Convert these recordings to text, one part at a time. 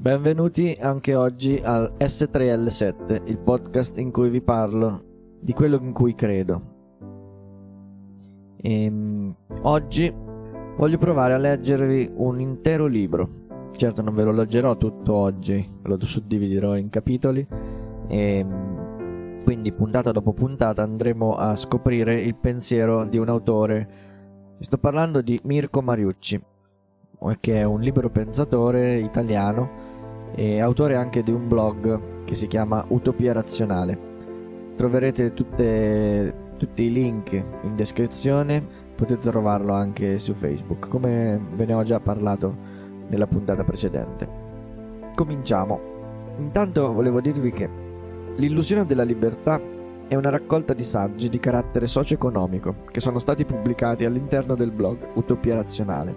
Benvenuti anche oggi al S3L7, il podcast in cui vi parlo di quello in cui credo. E, ehm, oggi voglio provare a leggervi un intero libro. Certo non ve lo leggerò tutto oggi, lo suddividerò in capitoli e ehm, quindi puntata dopo puntata andremo a scoprire il pensiero di un autore. sto parlando di Mirko Mariucci, che è un libero pensatore italiano e autore anche di un blog che si chiama Utopia Razionale. Troverete tutte, tutti i link in descrizione, potete trovarlo anche su Facebook, come ve ne ho già parlato nella puntata precedente. Cominciamo. Intanto volevo dirvi che L'illusione della libertà è una raccolta di saggi di carattere socio-economico che sono stati pubblicati all'interno del blog Utopia Razionale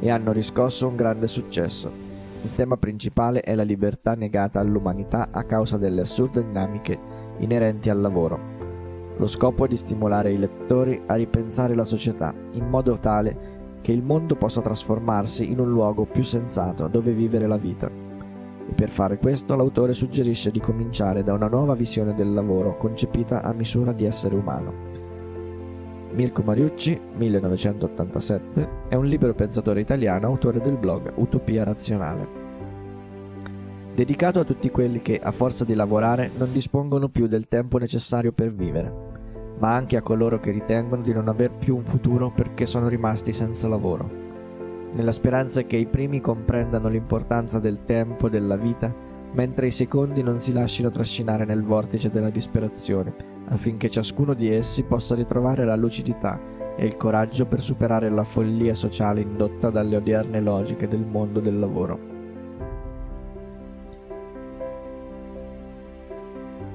e hanno riscosso un grande successo. Il tema principale è la libertà negata all'umanità a causa delle assurde dinamiche inerenti al lavoro. Lo scopo è di stimolare i lettori a ripensare la società in modo tale che il mondo possa trasformarsi in un luogo più sensato dove vivere la vita. E per fare questo l'autore suggerisce di cominciare da una nuova visione del lavoro concepita a misura di essere umano. Mirko Mariucci, 1987, è un libero pensatore italiano, autore del blog Utopia Razionale. Dedicato a tutti quelli che, a forza di lavorare, non dispongono più del tempo necessario per vivere, ma anche a coloro che ritengono di non aver più un futuro perché sono rimasti senza lavoro. Nella speranza che i primi comprendano l'importanza del tempo, della vita, mentre i secondi non si lasciano trascinare nel vortice della disperazione affinché ciascuno di essi possa ritrovare la lucidità e il coraggio per superare la follia sociale indotta dalle odierne logiche del mondo del lavoro.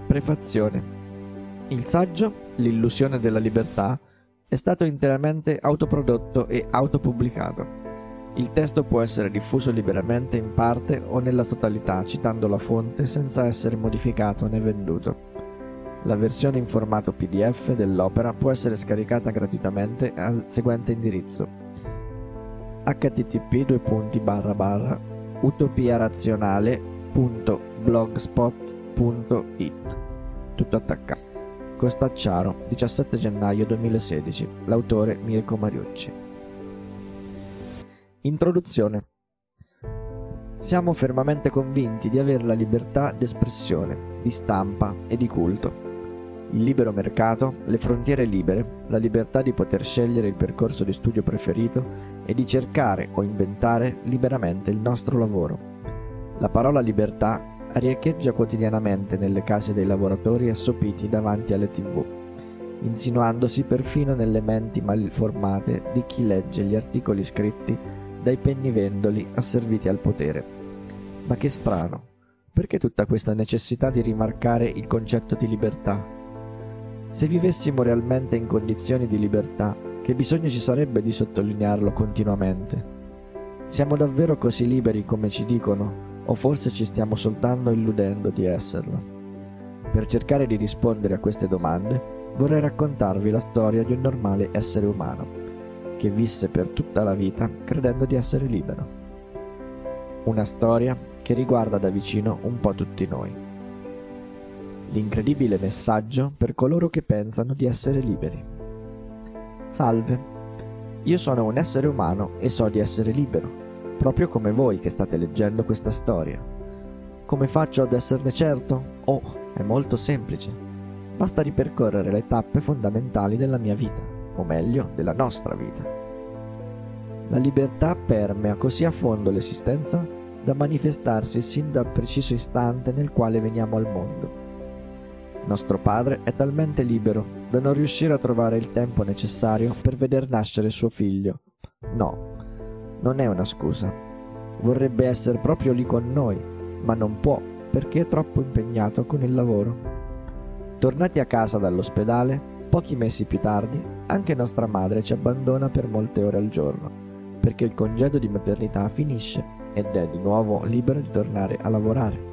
Prefazione Il saggio, L'illusione della libertà, è stato interamente autoprodotto e autopubblicato. Il testo può essere diffuso liberamente in parte o nella totalità citando la fonte senza essere modificato né venduto. La versione in formato PDF dell'opera può essere scaricata gratuitamente al seguente indirizzo. http utopiarazionale.blogspot.it tutto attaccato. Costacciaro 17 gennaio 2016 l'autore Mirko Mariucci. Introduzione. Siamo fermamente convinti di avere la libertà d'espressione, di stampa e di culto il libero mercato, le frontiere libere, la libertà di poter scegliere il percorso di studio preferito e di cercare o inventare liberamente il nostro lavoro. La parola libertà riecheggia quotidianamente nelle case dei lavoratori assopiti davanti alle tv, insinuandosi perfino nelle menti malformate di chi legge gli articoli scritti dai pennivendoli asserviti al potere. Ma che strano, perché tutta questa necessità di rimarcare il concetto di libertà? Se vivessimo realmente in condizioni di libertà, che bisogno ci sarebbe di sottolinearlo continuamente? Siamo davvero così liberi come ci dicono, o forse ci stiamo soltanto illudendo di esserlo? Per cercare di rispondere a queste domande, vorrei raccontarvi la storia di un normale essere umano, che visse per tutta la vita credendo di essere libero. Una storia che riguarda da vicino un po' tutti noi l'incredibile messaggio per coloro che pensano di essere liberi. Salve, io sono un essere umano e so di essere libero, proprio come voi che state leggendo questa storia. Come faccio ad esserne certo? Oh, è molto semplice. Basta ripercorrere le tappe fondamentali della mia vita, o meglio, della nostra vita. La libertà permea così a fondo l'esistenza da manifestarsi sin dal preciso istante nel quale veniamo al mondo nostro padre è talmente libero da non riuscire a trovare il tempo necessario per veder nascere suo figlio. No, non è una scusa. Vorrebbe essere proprio lì con noi, ma non può perché è troppo impegnato con il lavoro. Tornati a casa dall'ospedale, pochi mesi più tardi, anche nostra madre ci abbandona per molte ore al giorno, perché il congedo di maternità finisce ed è di nuovo libera di tornare a lavorare.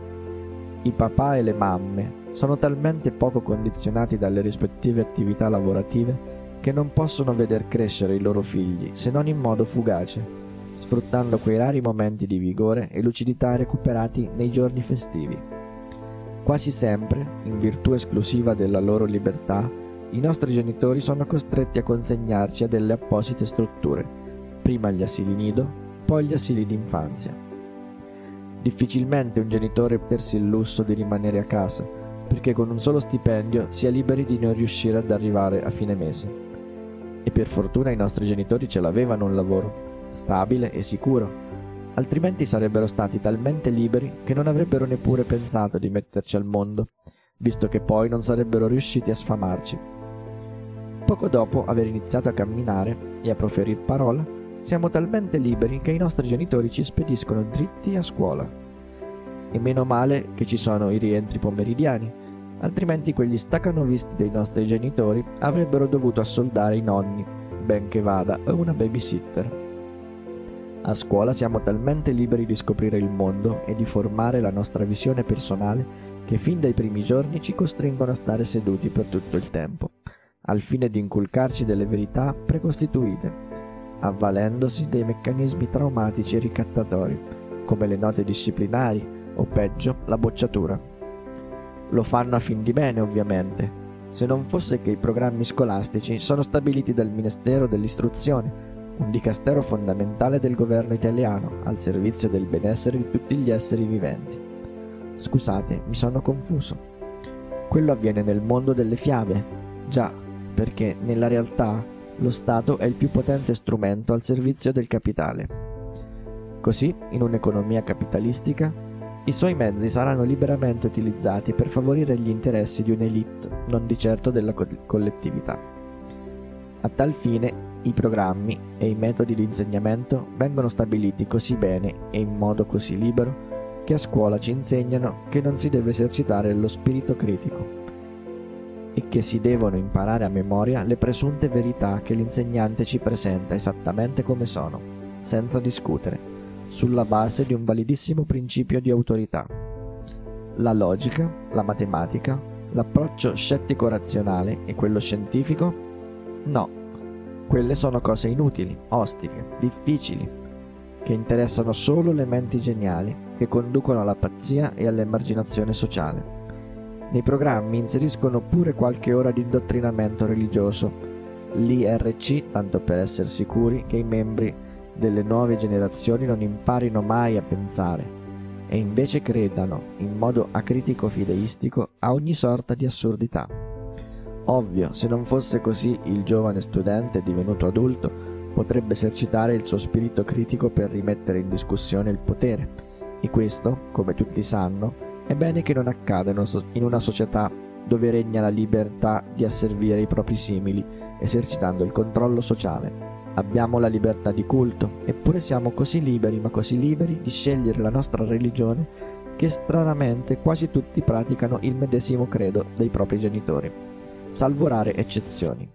I papà e le mamme sono talmente poco condizionati dalle rispettive attività lavorative che non possono veder crescere i loro figli se non in modo fugace, sfruttando quei rari momenti di vigore e lucidità recuperati nei giorni festivi. Quasi sempre, in virtù esclusiva della loro libertà, i nostri genitori sono costretti a consegnarci a delle apposite strutture, prima gli asili nido, poi gli asili d'infanzia. Difficilmente un genitore persi il lusso di rimanere a casa, perché con un solo stipendio si è liberi di non riuscire ad arrivare a fine mese. E per fortuna i nostri genitori ce l'avevano un lavoro, stabile e sicuro, altrimenti sarebbero stati talmente liberi che non avrebbero neppure pensato di metterci al mondo, visto che poi non sarebbero riusciti a sfamarci. Poco dopo aver iniziato a camminare e a proferir parola, siamo talmente liberi che i nostri genitori ci spediscono dritti a scuola. E meno male che ci sono i rientri pomeridiani, altrimenti quegli stacanovisti dei nostri genitori avrebbero dovuto assoldare i nonni, ben che vada, o una babysitter. A scuola siamo talmente liberi di scoprire il mondo e di formare la nostra visione personale che fin dai primi giorni ci costringono a stare seduti per tutto il tempo, al fine di inculcarci delle verità precostituite, avvalendosi dei meccanismi traumatici e ricattatori, come le note disciplinari o peggio la bocciatura. Lo fanno a fin di bene, ovviamente, se non fosse che i programmi scolastici sono stabiliti dal Ministero dell'Istruzione un dicastero fondamentale del governo italiano al servizio del benessere di tutti gli esseri viventi. Scusate, mi sono confuso. Quello avviene nel mondo delle fiabe, già, perché nella realtà lo Stato è il più potente strumento al servizio del capitale. Così, in un'economia capitalistica, i suoi mezzi saranno liberamente utilizzati per favorire gli interessi di un'elite, non di certo della collettività. A tal fine i programmi e i metodi di insegnamento vengono stabiliti così bene e in modo così libero che a scuola ci insegnano che non si deve esercitare lo spirito critico e che si devono imparare a memoria le presunte verità che l'insegnante ci presenta esattamente come sono, senza discutere, sulla base di un validissimo principio di autorità. La logica, la matematica, l'approccio scettico-razionale e quello scientifico? No, quelle sono cose inutili, ostiche, difficili, che interessano solo le menti geniali, che conducono alla pazzia e all'emarginazione sociale. Nei programmi inseriscono pure qualche ora di indottrinamento religioso, l'IRC, tanto per essere sicuri che i membri delle nuove generazioni non imparino mai a pensare e invece credano, in modo acritico fideistico, a ogni sorta di assurdità. Ovvio, se non fosse così, il giovane studente divenuto adulto potrebbe esercitare il suo spirito critico per rimettere in discussione il potere. E questo, come tutti sanno, è bene che non accada in una società dove regna la libertà di asservire i propri simili, esercitando il controllo sociale. Abbiamo la libertà di culto, eppure siamo così liberi, ma così liberi di scegliere la nostra religione che stranamente quasi tutti praticano il medesimo credo dei propri genitori salvo rare eccezioni.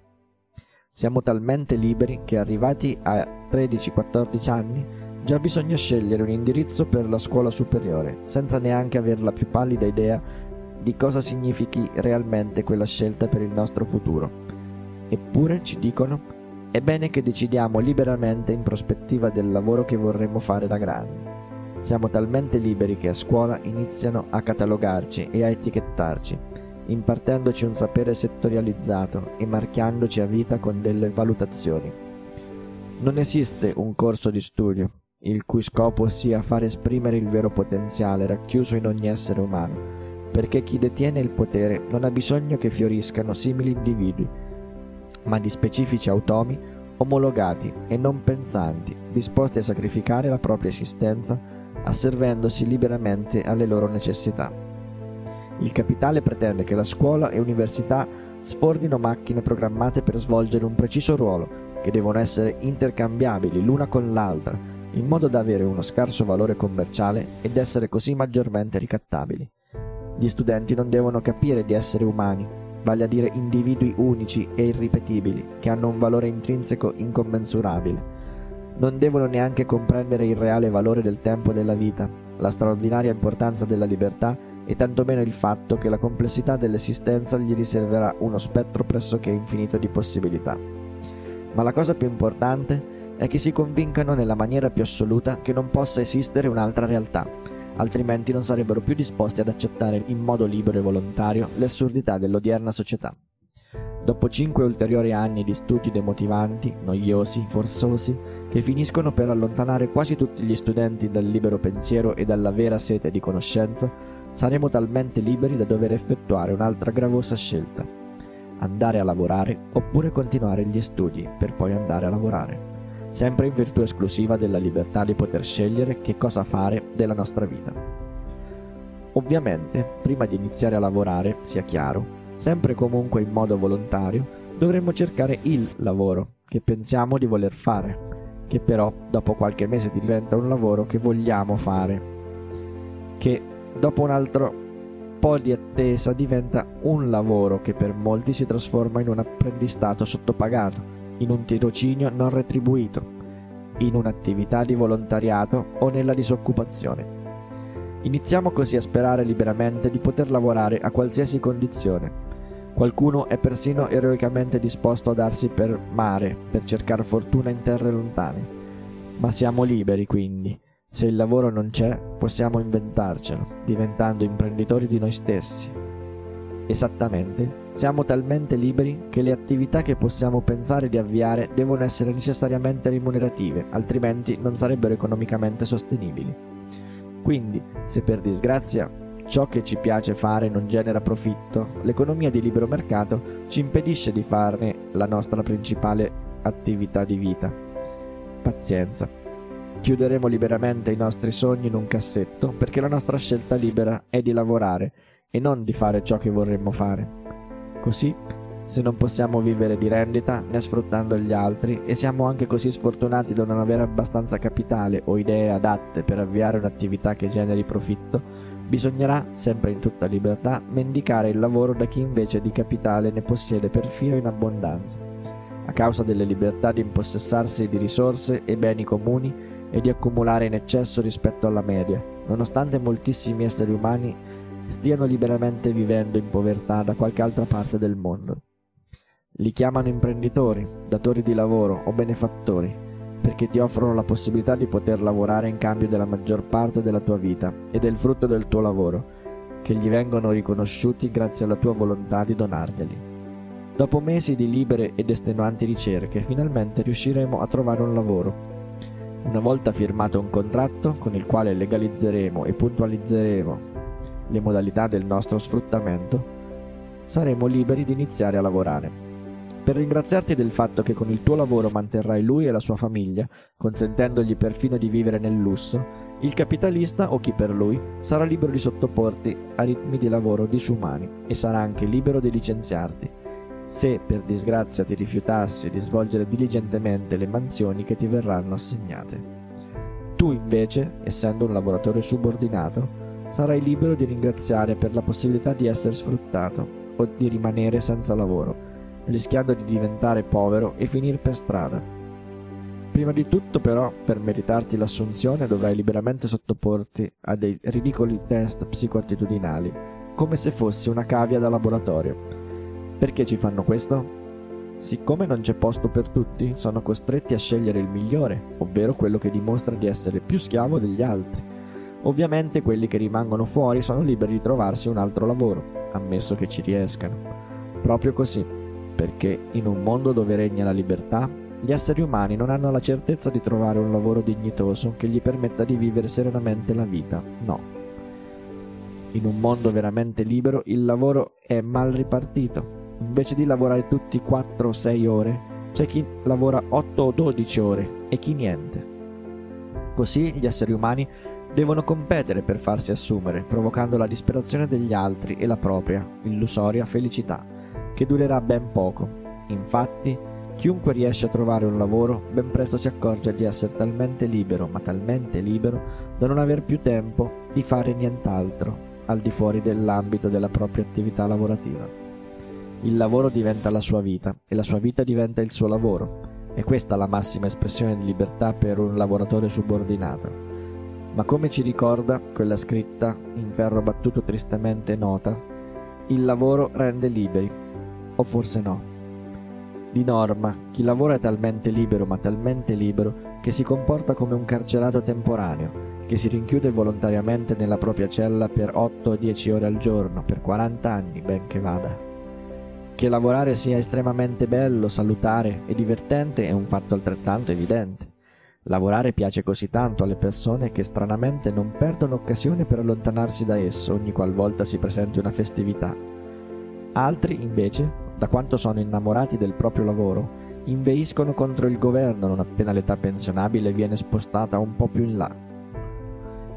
Siamo talmente liberi che arrivati a 13-14 anni già bisogna scegliere un indirizzo per la scuola superiore, senza neanche avere la più pallida idea di cosa significhi realmente quella scelta per il nostro futuro. Eppure ci dicono è bene che decidiamo liberamente in prospettiva del lavoro che vorremmo fare da grandi. Siamo talmente liberi che a scuola iniziano a catalogarci e a etichettarci impartendoci un sapere settorializzato e marchiandoci a vita con delle valutazioni. Non esiste un corso di studio, il cui scopo sia far esprimere il vero potenziale racchiuso in ogni essere umano, perché chi detiene il potere non ha bisogno che fioriscano simili individui, ma di specifici automi omologati e non pensanti, disposti a sacrificare la propria esistenza, asservendosi liberamente alle loro necessità. Il capitale pretende che la scuola e università sfordino macchine programmate per svolgere un preciso ruolo, che devono essere intercambiabili l'una con l'altra, in modo da avere uno scarso valore commerciale ed essere così maggiormente ricattabili. Gli studenti non devono capire di essere umani, vale a dire individui unici e irripetibili, che hanno un valore intrinseco incommensurabile. Non devono neanche comprendere il reale valore del tempo e della vita, la straordinaria importanza della libertà e tantomeno il fatto che la complessità dell'esistenza gli riserverà uno spettro pressoché infinito di possibilità. Ma la cosa più importante è che si convincano nella maniera più assoluta che non possa esistere un'altra realtà, altrimenti non sarebbero più disposti ad accettare in modo libero e volontario le assurdità dell'odierna società. Dopo cinque ulteriori anni di studi demotivanti, noiosi, forzosi, che finiscono per allontanare quasi tutti gli studenti dal libero pensiero e dalla vera sete di conoscenza, saremo talmente liberi da dover effettuare un'altra gravosa scelta. Andare a lavorare oppure continuare gli studi per poi andare a lavorare sempre in virtù esclusiva della libertà di poter scegliere che cosa fare della nostra vita. Ovviamente, prima di iniziare a lavorare, sia chiaro, sempre e comunque in modo volontario, dovremmo cercare il lavoro che pensiamo di voler fare, che però dopo qualche mese diventa un lavoro che vogliamo fare, che dopo un altro po' di attesa diventa un lavoro che per molti si trasforma in un apprendistato sottopagato in un tirocinio non retribuito, in un'attività di volontariato o nella disoccupazione. Iniziamo così a sperare liberamente di poter lavorare a qualsiasi condizione. Qualcuno è persino eroicamente disposto a darsi per mare per cercare fortuna in terre lontane. Ma siamo liberi quindi. Se il lavoro non c'è, possiamo inventarcelo, diventando imprenditori di noi stessi, Esattamente, siamo talmente liberi che le attività che possiamo pensare di avviare devono essere necessariamente remunerative, altrimenti non sarebbero economicamente sostenibili. Quindi, se per disgrazia ciò che ci piace fare non genera profitto, l'economia di libero mercato ci impedisce di farne la nostra principale attività di vita. Pazienza. Chiuderemo liberamente i nostri sogni in un cassetto perché la nostra scelta libera è di lavorare e non di fare ciò che vorremmo fare. Così, se non possiamo vivere di rendita né sfruttando gli altri e siamo anche così sfortunati da non avere abbastanza capitale o idee adatte per avviare un'attività che generi profitto, bisognerà, sempre in tutta libertà, mendicare il lavoro da chi invece di capitale ne possiede perfino in abbondanza, a causa delle libertà di impossessarsi di risorse e beni comuni e di accumulare in eccesso rispetto alla media, nonostante moltissimi esseri umani stiano liberamente vivendo in povertà da qualche altra parte del mondo. Li chiamano imprenditori, datori di lavoro o benefattori, perché ti offrono la possibilità di poter lavorare in cambio della maggior parte della tua vita e del frutto del tuo lavoro, che gli vengono riconosciuti grazie alla tua volontà di donarglieli. Dopo mesi di libere ed estenuanti ricerche, finalmente riusciremo a trovare un lavoro. Una volta firmato un contratto con il quale legalizzeremo e puntualizzeremo le modalità del nostro sfruttamento, saremo liberi di iniziare a lavorare. Per ringraziarti del fatto che con il tuo lavoro manterrai lui e la sua famiglia, consentendogli perfino di vivere nel lusso, il capitalista o chi per lui sarà libero di sottoporti a ritmi di lavoro disumani e sarà anche libero di licenziarti, se per disgrazia ti rifiutassi di svolgere diligentemente le mansioni che ti verranno assegnate. Tu invece, essendo un lavoratore subordinato, sarai libero di ringraziare per la possibilità di essere sfruttato o di rimanere senza lavoro, rischiando di diventare povero e finire per strada. Prima di tutto però, per meritarti l'assunzione dovrai liberamente sottoporti a dei ridicoli test psicoattitudinali, come se fossi una cavia da laboratorio. Perché ci fanno questo? Siccome non c'è posto per tutti, sono costretti a scegliere il migliore, ovvero quello che dimostra di essere più schiavo degli altri Ovviamente quelli che rimangono fuori sono liberi di trovarsi un altro lavoro, ammesso che ci riescano. Proprio così, perché in un mondo dove regna la libertà, gli esseri umani non hanno la certezza di trovare un lavoro dignitoso che gli permetta di vivere serenamente la vita, no. In un mondo veramente libero il lavoro è mal ripartito. Invece di lavorare tutti 4 o 6 ore, c'è chi lavora 8 o 12 ore e chi niente. Così gli esseri umani devono competere per farsi assumere, provocando la disperazione degli altri e la propria, illusoria felicità, che durerà ben poco. Infatti, chiunque riesce a trovare un lavoro, ben presto si accorge di essere talmente libero, ma talmente libero, da non aver più tempo di fare nient'altro al di fuori dell'ambito della propria attività lavorativa. Il lavoro diventa la sua vita e la sua vita diventa il suo lavoro. È questa la massima espressione di libertà per un lavoratore subordinato ma come ci ricorda quella scritta in ferro battuto tristemente nota, il lavoro rende liberi, o forse no. Di norma, chi lavora è talmente libero, ma talmente libero, che si comporta come un carcerato temporaneo, che si rinchiude volontariamente nella propria cella per 8 o 10 ore al giorno, per 40 anni, ben che vada. Che lavorare sia estremamente bello, salutare e divertente è un fatto altrettanto evidente. Lavorare piace così tanto alle persone che stranamente non perdono occasione per allontanarsi da esso ogni qualvolta si presenti una festività. Altri, invece, da quanto sono innamorati del proprio lavoro, inveiscono contro il governo non appena l'età pensionabile viene spostata un po' più in là.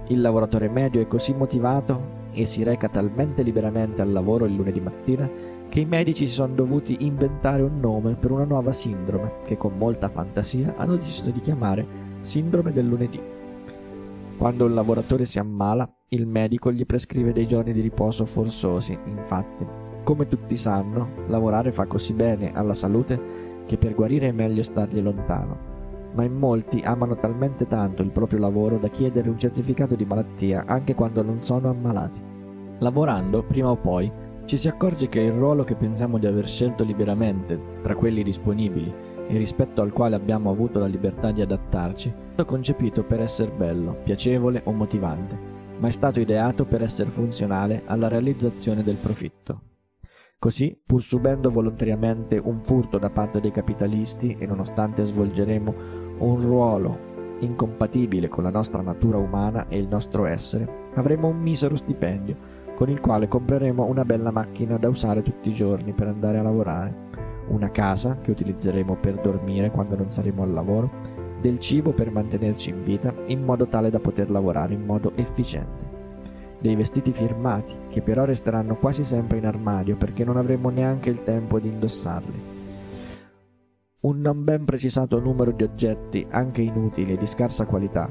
Il lavoratore medio è così motivato e si reca talmente liberamente al lavoro il lunedì mattina che i medici si sono dovuti inventare un nome per una nuova sindrome che con molta fantasia hanno deciso di chiamare sindrome del lunedì. Quando un lavoratore si ammala, il medico gli prescrive dei giorni di riposo forzosi, infatti come tutti sanno, lavorare fa così bene alla salute che per guarire è meglio stargli lontano. Ma in molti amano talmente tanto il proprio lavoro da chiedere un certificato di malattia anche quando non sono ammalati. Lavorando, prima o poi, ci si accorge che il ruolo che pensiamo di aver scelto liberamente tra quelli disponibili e rispetto al quale abbiamo avuto la libertà di adattarci, è concepito per essere bello, piacevole o motivante, ma è stato ideato per essere funzionale alla realizzazione del profitto. Così, pur subendo volontariamente un furto da parte dei capitalisti e nonostante svolgeremo un ruolo incompatibile con la nostra natura umana e il nostro essere, avremo un misero stipendio con il quale compreremo una bella macchina da usare tutti i giorni per andare a lavorare, una casa che utilizzeremo per dormire quando non saremo al lavoro, del cibo per mantenerci in vita in modo tale da poter lavorare in modo efficiente. Dei vestiti firmati, che però resteranno quasi sempre in armadio perché non avremo neanche il tempo di indossarli. Un non ben precisato numero di oggetti, anche inutili e di scarsa qualità,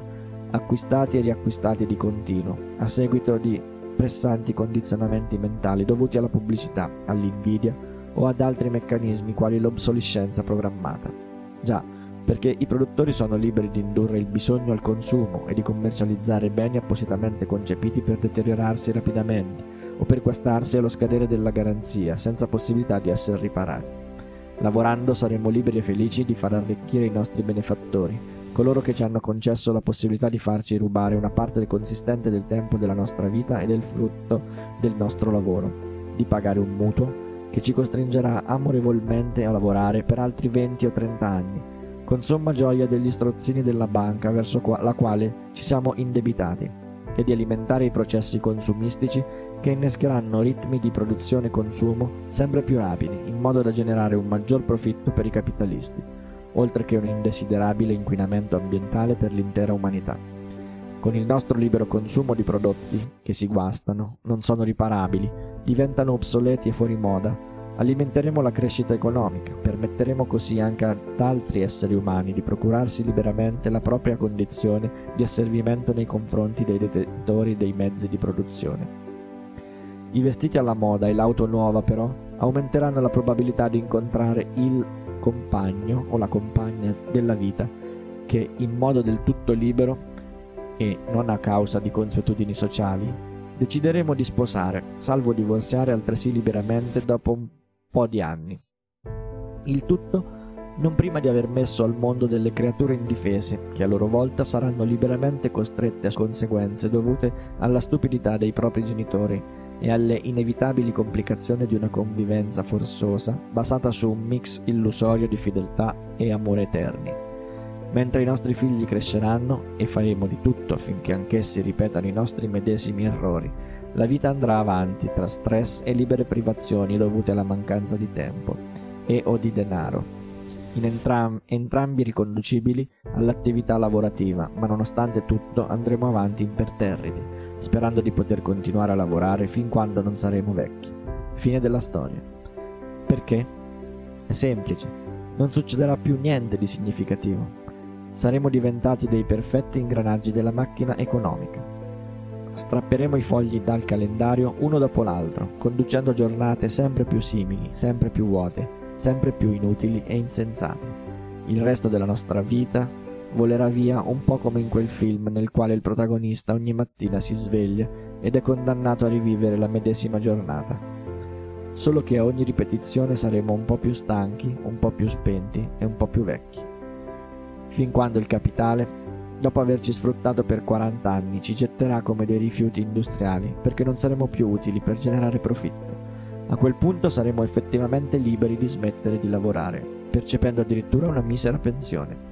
acquistati e riacquistati di continuo, a seguito di pressanti condizionamenti mentali dovuti alla pubblicità, all'invidia o ad altri meccanismi quali l'obsolescenza programmata. Già, perché i produttori sono liberi di indurre il bisogno al consumo e di commercializzare beni appositamente concepiti per deteriorarsi rapidamente o per guastarsi allo scadere della garanzia senza possibilità di essere riparati. Lavorando saremo liberi e felici di far arricchire i nostri benefattori, coloro che ci hanno concesso la possibilità di farci rubare una parte consistente del tempo della nostra vita e del frutto del nostro lavoro, di pagare un mutuo che ci costringerà amorevolmente a lavorare per altri 20 o 30 anni con somma gioia degli strozzini della banca verso la quale ci siamo indebitati e di alimentare i processi consumistici che innescheranno ritmi di produzione e consumo sempre più rapidi, in modo da generare un maggior profitto per i capitalisti, oltre che un indesiderabile inquinamento ambientale per l'intera umanità. Con il nostro libero consumo di prodotti che si guastano, non sono riparabili, diventano obsoleti e fuori moda, Alimenteremo la crescita economica, permetteremo così anche ad altri esseri umani di procurarsi liberamente la propria condizione di asservimento nei confronti dei detentori dei mezzi di produzione. I vestiti alla moda e l'auto nuova però aumenteranno la probabilità di incontrare il compagno o la compagna della vita che in modo del tutto libero e non a causa di consuetudini sociali decideremo di sposare, salvo divorziare altresì liberamente dopo un po' di anni. Il tutto non prima di aver messo al mondo delle creature indifese, che a loro volta saranno liberamente costrette a conseguenze dovute alla stupidità dei propri genitori e alle inevitabili complicazioni di una convivenza forzosa basata su un mix illusorio di fedeltà e amore eterni. Mentre i nostri figli cresceranno, e faremo di tutto affinché anch'essi ripetano i nostri medesimi errori, la vita andrà avanti tra stress e libere privazioni dovute alla mancanza di tempo e o di denaro, in entram- entrambi riconducibili all'attività lavorativa, ma nonostante tutto andremo avanti imperterriti, sperando di poter continuare a lavorare fin quando non saremo vecchi. Fine della storia. Perché? È semplice, non succederà più niente di significativo. Saremo diventati dei perfetti ingranaggi della macchina economica Strapperemo i fogli dal calendario uno dopo l'altro, conducendo giornate sempre più simili, sempre più vuote, sempre più inutili e insensate. Il resto della nostra vita volerà via un po' come in quel film nel quale il protagonista ogni mattina si sveglia ed è condannato a rivivere la medesima giornata. solo che a ogni ripetizione saremo un po' più stanchi, un po' più spenti e un po' più vecchi. Fin quando il capitale, dopo averci sfruttato per 40 anni, ci getterà come dei rifiuti industriali perché non saremo più utili per generare profitto. A quel punto saremo effettivamente liberi di smettere di lavorare, percependo addirittura una misera pensione.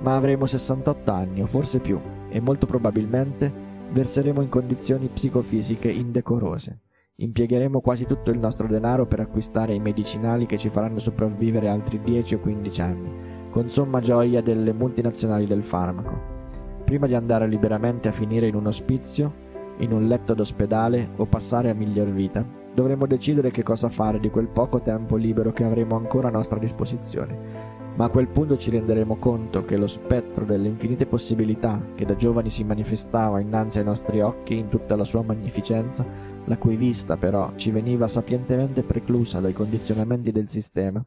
Ma avremo 68 anni o forse più e molto probabilmente verseremo in condizioni psicofisiche indecorose. Impiegheremo quasi tutto il nostro denaro per acquistare i medicinali che ci faranno sopravvivere altri 10 o 15 anni, con somma gioia delle multinazionali del farmaco. Prima di andare liberamente a finire in un ospizio, in un letto d'ospedale o passare a miglior vita, dovremo decidere che cosa fare di quel poco tempo libero che avremo ancora a nostra disposizione ma a quel punto ci renderemo conto che lo spettro delle infinite possibilità che da giovani si manifestava innanzi ai nostri occhi in tutta la sua magnificenza, la cui vista però ci veniva sapientemente preclusa dai condizionamenti del sistema,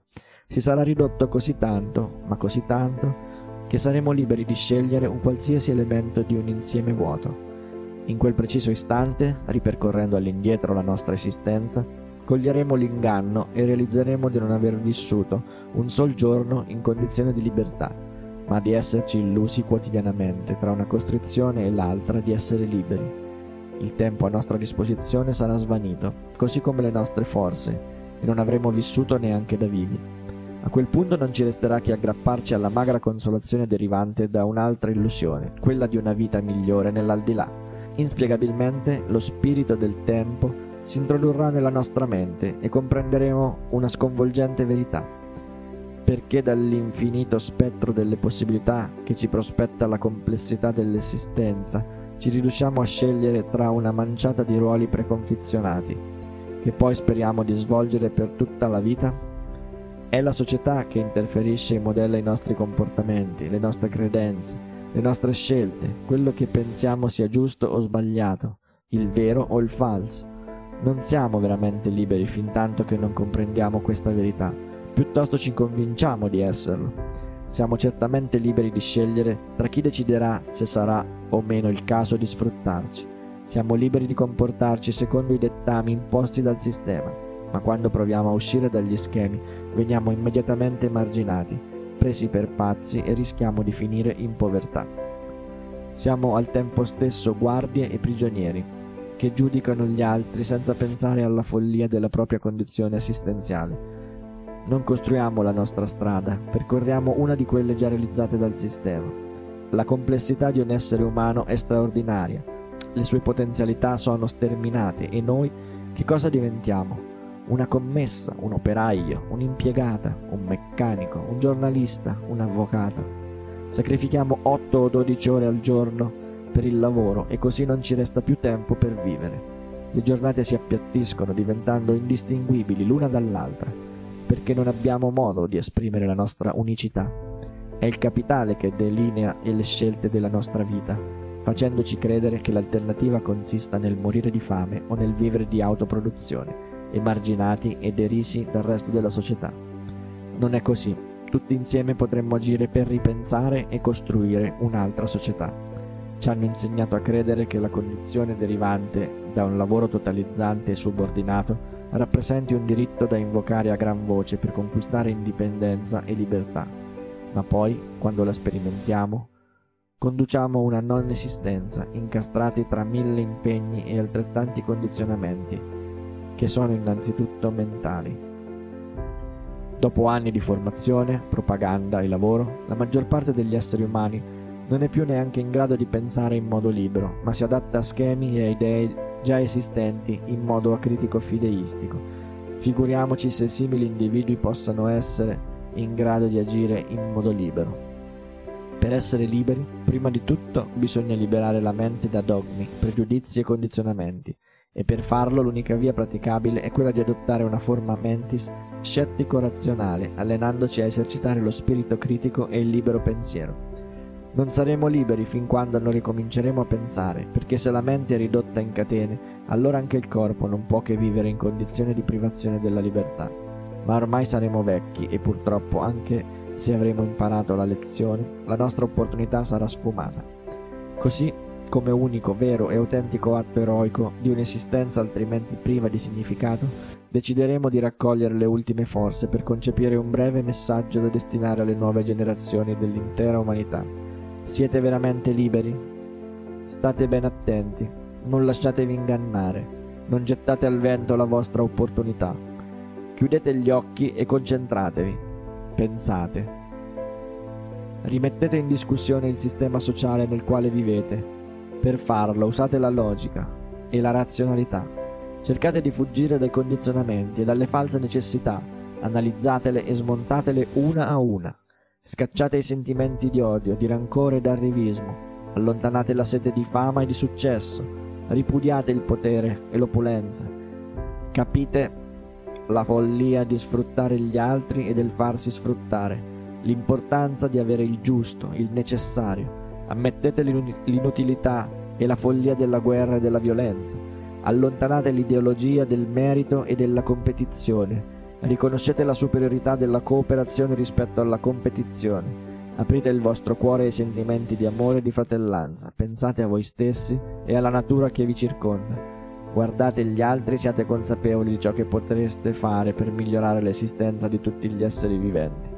si sarà ridotto così tanto, ma così tanto, che saremo liberi di scegliere un qualsiasi elemento di un insieme vuoto. In quel preciso istante, ripercorrendo all'indietro la nostra esistenza, coglieremo l'inganno e realizzeremo di non aver vissuto un sol giorno in condizione di libertà, ma di esserci illusi quotidianamente tra una costrizione e l'altra di essere liberi. Il tempo a nostra disposizione sarà svanito, così come le nostre forze, e non avremo vissuto neanche da vivi. A quel punto non ci resterà che aggrapparci alla magra consolazione derivante da un'altra illusione, quella di una vita migliore nell'aldilà. Inspiegabilmente lo spirito del tempo si introdurrà nella nostra mente e comprenderemo una sconvolgente verità. Perché dall'infinito spettro delle possibilità che ci prospetta la complessità dell'esistenza, ci riduciamo a scegliere tra una manciata di ruoli preconfezionati, che poi speriamo di svolgere per tutta la vita? È la società che interferisce e modella i nostri comportamenti, le nostre credenze, le nostre scelte, quello che pensiamo sia giusto o sbagliato, il vero o il falso. Non siamo veramente liberi fin tanto che non comprendiamo questa verità, piuttosto ci convinciamo di esserlo. Siamo certamente liberi di scegliere tra chi deciderà se sarà o meno il caso di sfruttarci. Siamo liberi di comportarci secondo i dettami imposti dal sistema, ma quando proviamo a uscire dagli schemi veniamo immediatamente emarginati, presi per pazzi e rischiamo di finire in povertà. Siamo al tempo stesso guardie e prigionieri, che giudicano gli altri senza pensare alla follia della propria condizione assistenziale. Non costruiamo la nostra strada, percorriamo una di quelle già realizzate dal sistema. La complessità di un essere umano è straordinaria, le sue potenzialità sono sterminate e noi che cosa diventiamo? Una commessa, un operaio, un'impiegata, un meccanico, un giornalista, un avvocato. Sacrifichiamo 8 o 12 ore al giorno per il lavoro e così non ci resta più tempo per vivere. Le giornate si appiattiscono diventando indistinguibili l'una dall'altra, perché non abbiamo modo di esprimere la nostra unicità. È il capitale che delinea le scelte della nostra vita, facendoci credere che l'alternativa consista nel morire di fame o nel vivere di autoproduzione, emarginati e derisi dal resto della società. Non è così, tutti insieme potremmo agire per ripensare e costruire un'altra società ci hanno insegnato a credere che la condizione derivante da un lavoro totalizzante e subordinato rappresenti un diritto da invocare a gran voce per conquistare indipendenza e libertà, ma poi, quando la sperimentiamo, conduciamo una non esistenza incastrati tra mille impegni e altrettanti condizionamenti, che sono innanzitutto mentali. Dopo anni di formazione, propaganda e lavoro, la maggior parte degli esseri umani non è più neanche in grado di pensare in modo libero, ma si adatta a schemi e a idee già esistenti in modo acritico fideistico. Figuriamoci se simili individui possano essere in grado di agire in modo libero. Per essere liberi, prima di tutto bisogna liberare la mente da dogmi, pregiudizi e condizionamenti, e per farlo l'unica via praticabile è quella di adottare una forma mentis scettico-razionale, allenandoci a esercitare lo spirito critico e il libero pensiero. Non saremo liberi fin quando non ricominceremo a pensare, perché se la mente è ridotta in catene, allora anche il corpo non può che vivere in condizione di privazione della libertà. Ma ormai saremo vecchi e purtroppo anche se avremo imparato la lezione, la nostra opportunità sarà sfumata. Così come unico, vero e autentico atto eroico di un'esistenza altrimenti priva di significato, decideremo di raccogliere le ultime forze per concepire un breve messaggio da destinare alle nuove generazioni dell'intera umanità. Siete veramente liberi? State ben attenti, non lasciatevi ingannare, non gettate al vento la vostra opportunità. Chiudete gli occhi e concentratevi. Pensate. Rimettete in discussione il sistema sociale nel quale vivete per farlo usate la logica e la razionalità. Cercate di fuggire dai condizionamenti e dalle false necessità, analizzatele e smontatele una a una. Scacciate i sentimenti di odio, di rancore e d'arrivismo, allontanate la sete di fama e di successo, ripudiate il potere e l'opulenza. Capite la follia di sfruttare gli altri e del farsi sfruttare, l'importanza di avere il giusto, il necessario, Ammettete l'inutilità e la follia della guerra e della violenza. Allontanate l'ideologia del merito e della competizione. Riconoscete la superiorità della cooperazione rispetto alla competizione. Aprite il vostro cuore ai sentimenti di amore e di fratellanza. Pensate a voi stessi e alla natura che vi circonda. Guardate gli altri e siate consapevoli di ciò che potreste fare per migliorare l'esistenza di tutti gli esseri viventi.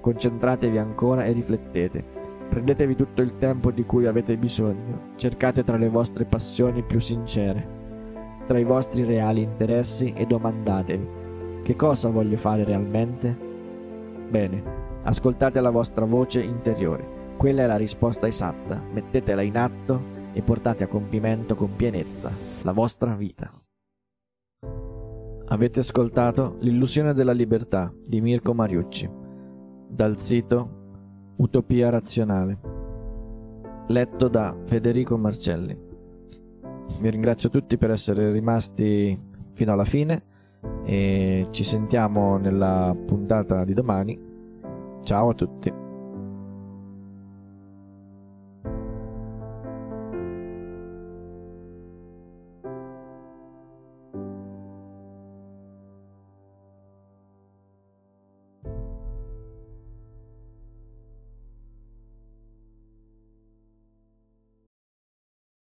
Concentratevi ancora e riflettete. Prendetevi tutto il tempo di cui avete bisogno, cercate tra le vostre passioni più sincere, tra i vostri reali interessi e domandatevi che cosa voglio fare realmente? Bene, ascoltate la vostra voce interiore, quella è la risposta esatta, mettetela in atto e portate a compimento con pienezza la vostra vita. Avete ascoltato L'illusione della libertà di Mirko Mariucci dal sito Utopia razionale. Letto da Federico Marcelli. Vi ringrazio tutti per essere rimasti fino alla fine e ci sentiamo nella puntata di domani. Ciao a tutti.